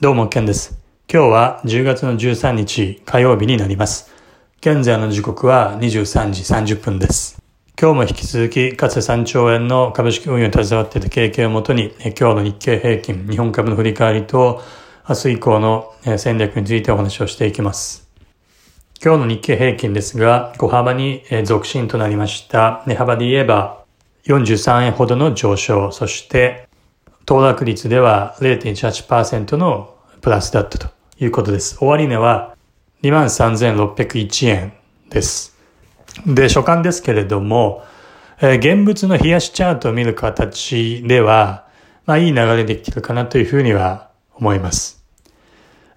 どうも、ケンです。今日は10月の13日火曜日になります。現在の時刻は23時30分です。今日も引き続き、かつて3兆円の株式運用に携わっていた経験をもとに、今日の日経平均、日本株の振り返りと、明日以降の戦略についてお話をしていきます。今日の日経平均ですが、小幅に続伸となりました。値幅で言えば、43円ほどの上昇、そして、騰落率では0.18%のプラスだったということです。終値は23,601円です。で、初感ですけれども、えー、現物の冷やしチャートを見る形では、まあいい流れできてるかなというふうには思います。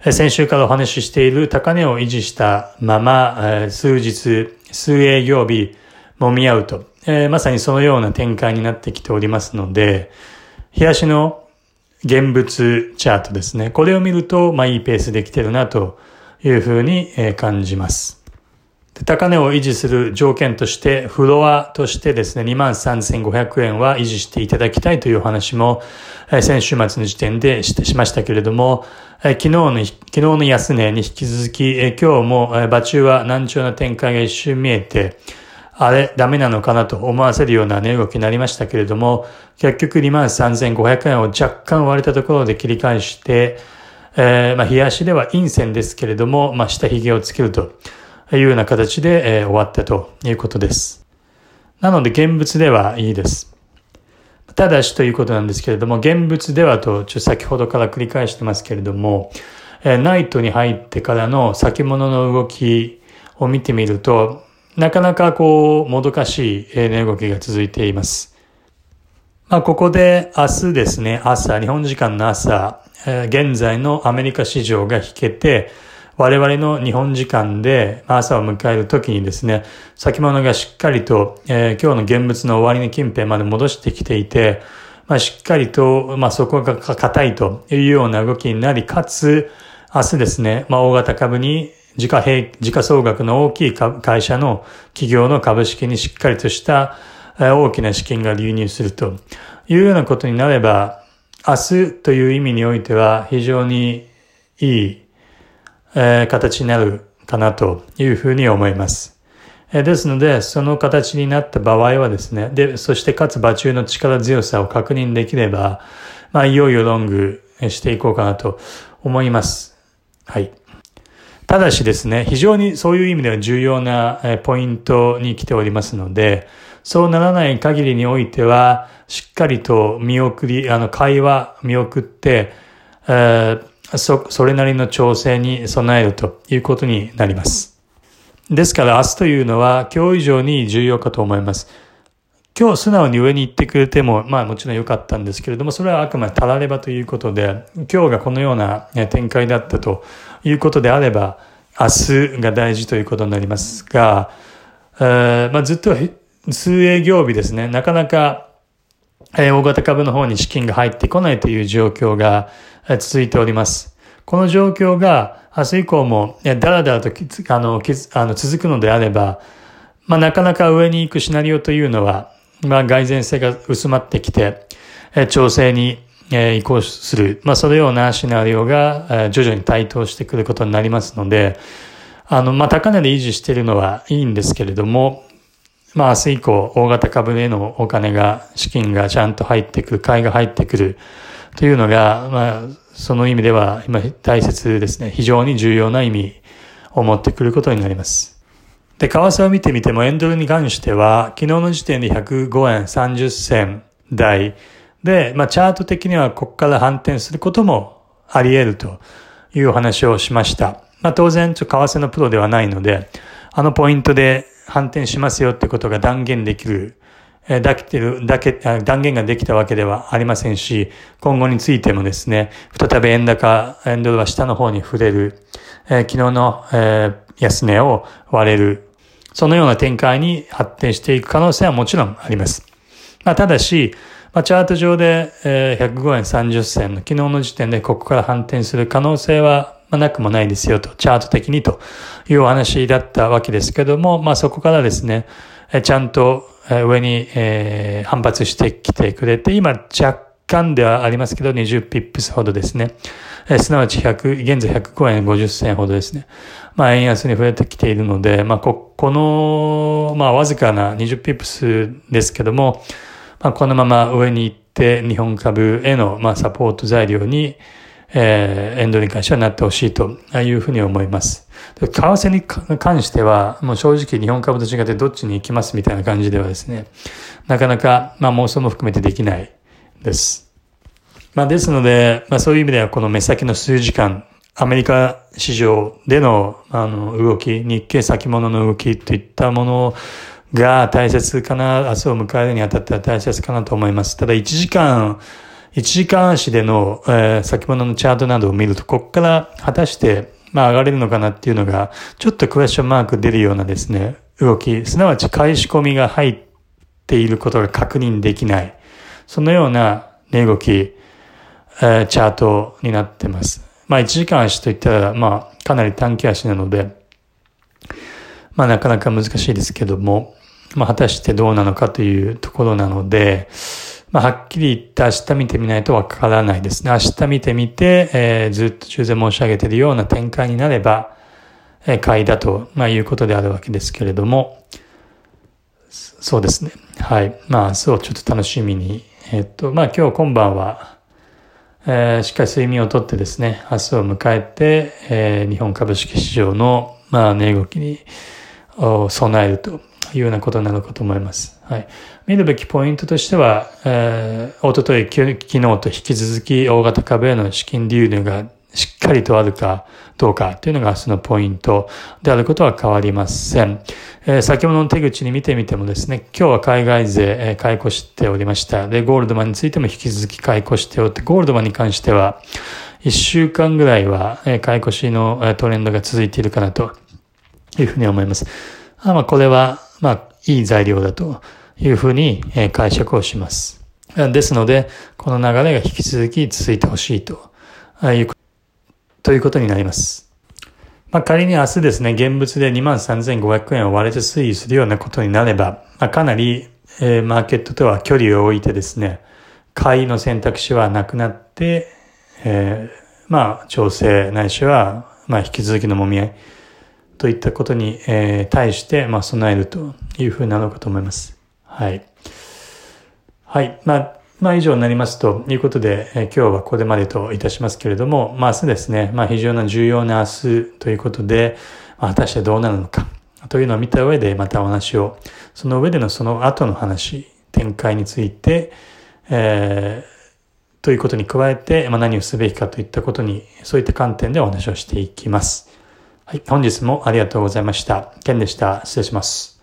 先週からお話ししている高値を維持したまま、数日、数営業日、もみ合うと、えー、まさにそのような展開になってきておりますので、冷やしの現物チャートですね。これを見ると、まあいいペースできてるなというふうに感じます。高値を維持する条件として、フロアとしてですね、23,500円は維持していただきたいというお話も、先週末の時点でしましたけれども、昨日の、昨日の安値に引き続き、今日も場中は難聴な展開が一瞬見えて、あれ、ダメなのかなと思わせるような値動きになりましたけれども、結局23,500円を若干割れたところで切り返して、えー、まあ、冷やしでは陰線ですけれども、まあ、下髭をつけるというような形で、えー、終わったということです。なので、現物ではいいです。ただしということなんですけれども、現物ではと、ちょ先ほどから繰り返してますけれども、えー、ナイトに入ってからの先物の動きを見てみると、なかなかこう、もどかしい値動きが続いています。まあ、ここで明日ですね、朝、日本時間の朝、現在のアメリカ市場が引けて、我々の日本時間で朝を迎えるときにですね、先物がしっかりと、えー、今日の現物の終値近辺まで戻してきていて、まあ、しっかりと、まあ、そこが硬いというような動きになり、かつ、明日ですね、まあ、大型株に時価平、時価総額の大きい会社の企業の株式にしっかりとした大きな資金が流入するというようなことになれば、明日という意味においては非常にいい、え、形になるかなというふうに思います。え、ですので、その形になった場合はですね、で、そしてかつ場中の力強さを確認できれば、まあ、いよいよロングしていこうかなと思います。はい。ただしですね、非常にそういう意味では重要なポイントに来ておりますので、そうならない限りにおいては、しっかりと見送り、あの、会話見送って、えー、そ、それなりの調整に備えるということになります。ですから明日というのは今日以上に重要かと思います。今日素直に上に行ってくれても、まあもちろん良かったんですけれども、それはあくまでたらればということで、今日がこのような展開だったということであれば、明日が大事ということになりますが、えー、まあずっと数営業日ですね、なかなか、えー、大型株の方に資金が入ってこないという状況が続いております。この状況が明日以降もだらだらとあのあの続くのであれば、まあ、なかなか上に行くシナリオというのは、まあ、蓋然性が薄まってきて、え調整に、え移行する。まあ、そのようなシナリオが、徐々に台頭してくることになりますので、あの、まあ、高値で維持しているのはいいんですけれども、まあ、明日以降、大型株へのお金が、資金がちゃんと入ってくる、買いが入ってくるというのが、まあ、その意味では、今大切ですね。非常に重要な意味を持ってくることになります。で、為替を見てみても、エンドルに関しては、昨日の時点で105円30銭台で、まあ、チャート的にはここから反転することもあり得るというお話をしました。まあ、当然、ちょ、為替のプロではないので、あのポイントで反転しますよってことが断言できる、えだけてる、だけ、断言ができたわけではありませんし、今後についてもですね、再び円高、円ドルは下の方に触れる、え、昨日の、え、安値を割れるそのような展開に発展していく可能性はもちろんあります。まあ、ただし、まあ、チャート上で、えー、105円30銭の昨日の時点でここから反転する可能性は、まあ、なくもないですよと、チャート的にというお話だったわけですけども、まあ、そこからですね、えー、ちゃんと上に、えー、反発してきてくれて、今若干ではありますけど、20ピップスほどですね、えすなわち100、現在105円50銭ほどですね。まあ、円安に触れてきているので、まあ、こ、この、まあ、わずかな20ピップスですけども、まあ、このまま上に行って、日本株への、まあ、サポート材料に、えー、エンドに関してはなってほしいというふうに思います。為替に関しては、もう正直日本株と違ってどっちに行きますみたいな感じではですね、なかなか、まあ妄想も含めてできないです。まあですので、まあそういう意味ではこの目先の数時間、アメリカ市場でのあの動き、日経先物の動きといったものをが大切かな、明日を迎えるにあたっては大切かなと思います。ただ1時間、1時間足での、えー、先物のチャートなどを見ると、ここから果たして、まあ上がれるのかなっていうのが、ちょっとクエスチョンマーク出るようなですね、動き、すなわち買い仕込みが入っていることが確認できない。そのような値動き、えー、チャートになってます。まあ1時間足といったら、まあかなり短期足なので、まあなかなか難しいですけども、まあ果たしてどうなのかというところなので、まあ、はっきり言って明日見てみないとわからないですね。明日見てみて、えー、ずっと中前申し上げているような展開になれば、えー、買いだと、まあ、いうことであるわけですけれども、そうですね。はい。まあ、そう、ちょっと楽しみに。えっ、と、まあ、今日今晩は、えー、しっかり睡眠をとってですね、明日を迎えて、えー、日本株式市場の、まあ、値動きに備えるというようなことなのかと思います。はい。見るべきポイントとしては、えー、おととい、昨日と引き続き大型株への資金流入がしっかりとあるかどうかというのが明日のポイントであることは変わりません。えー、先ほどの手口に見てみてもですね、今日は海外勢、えー、買い越しておりました。で、ゴールドマンについても引き続き買い越しておって、ゴールドマンに関しては、一週間ぐらいは、えー、買い越しのトレンドが続いているかなというふうに思います。あまあ、これは、まあ、いい材料だというふうに解釈をします。ですので、この流れが引き続き続いてほしいという、ということになります。まあ、仮に明日ですね、現物で23,500円を割れて推移するようなことになれば、まあ、かなり、えー、マーケットとは距離を置いてですね、買いの選択肢はなくなって、えー、まあ、調整ないしは、まあ、引き続きの揉み合い、といったことに、えー、対して、まあ、備えるというふうなのかと思います。はい。はい。まあ、まあ以上になりますということで、えー、今日はこれまでといたしますけれども、まあ明日ですね、まあ非常な重要な明日ということで、まあ、果たしてどうなるのかというのを見た上でまたお話を、その上でのその後の話、展開について、えー、ということに加えて、まあ、何をすべきかといったことに、そういった観点でお話をしていきます。はい。本日もありがとうございました。ケンでした。失礼します。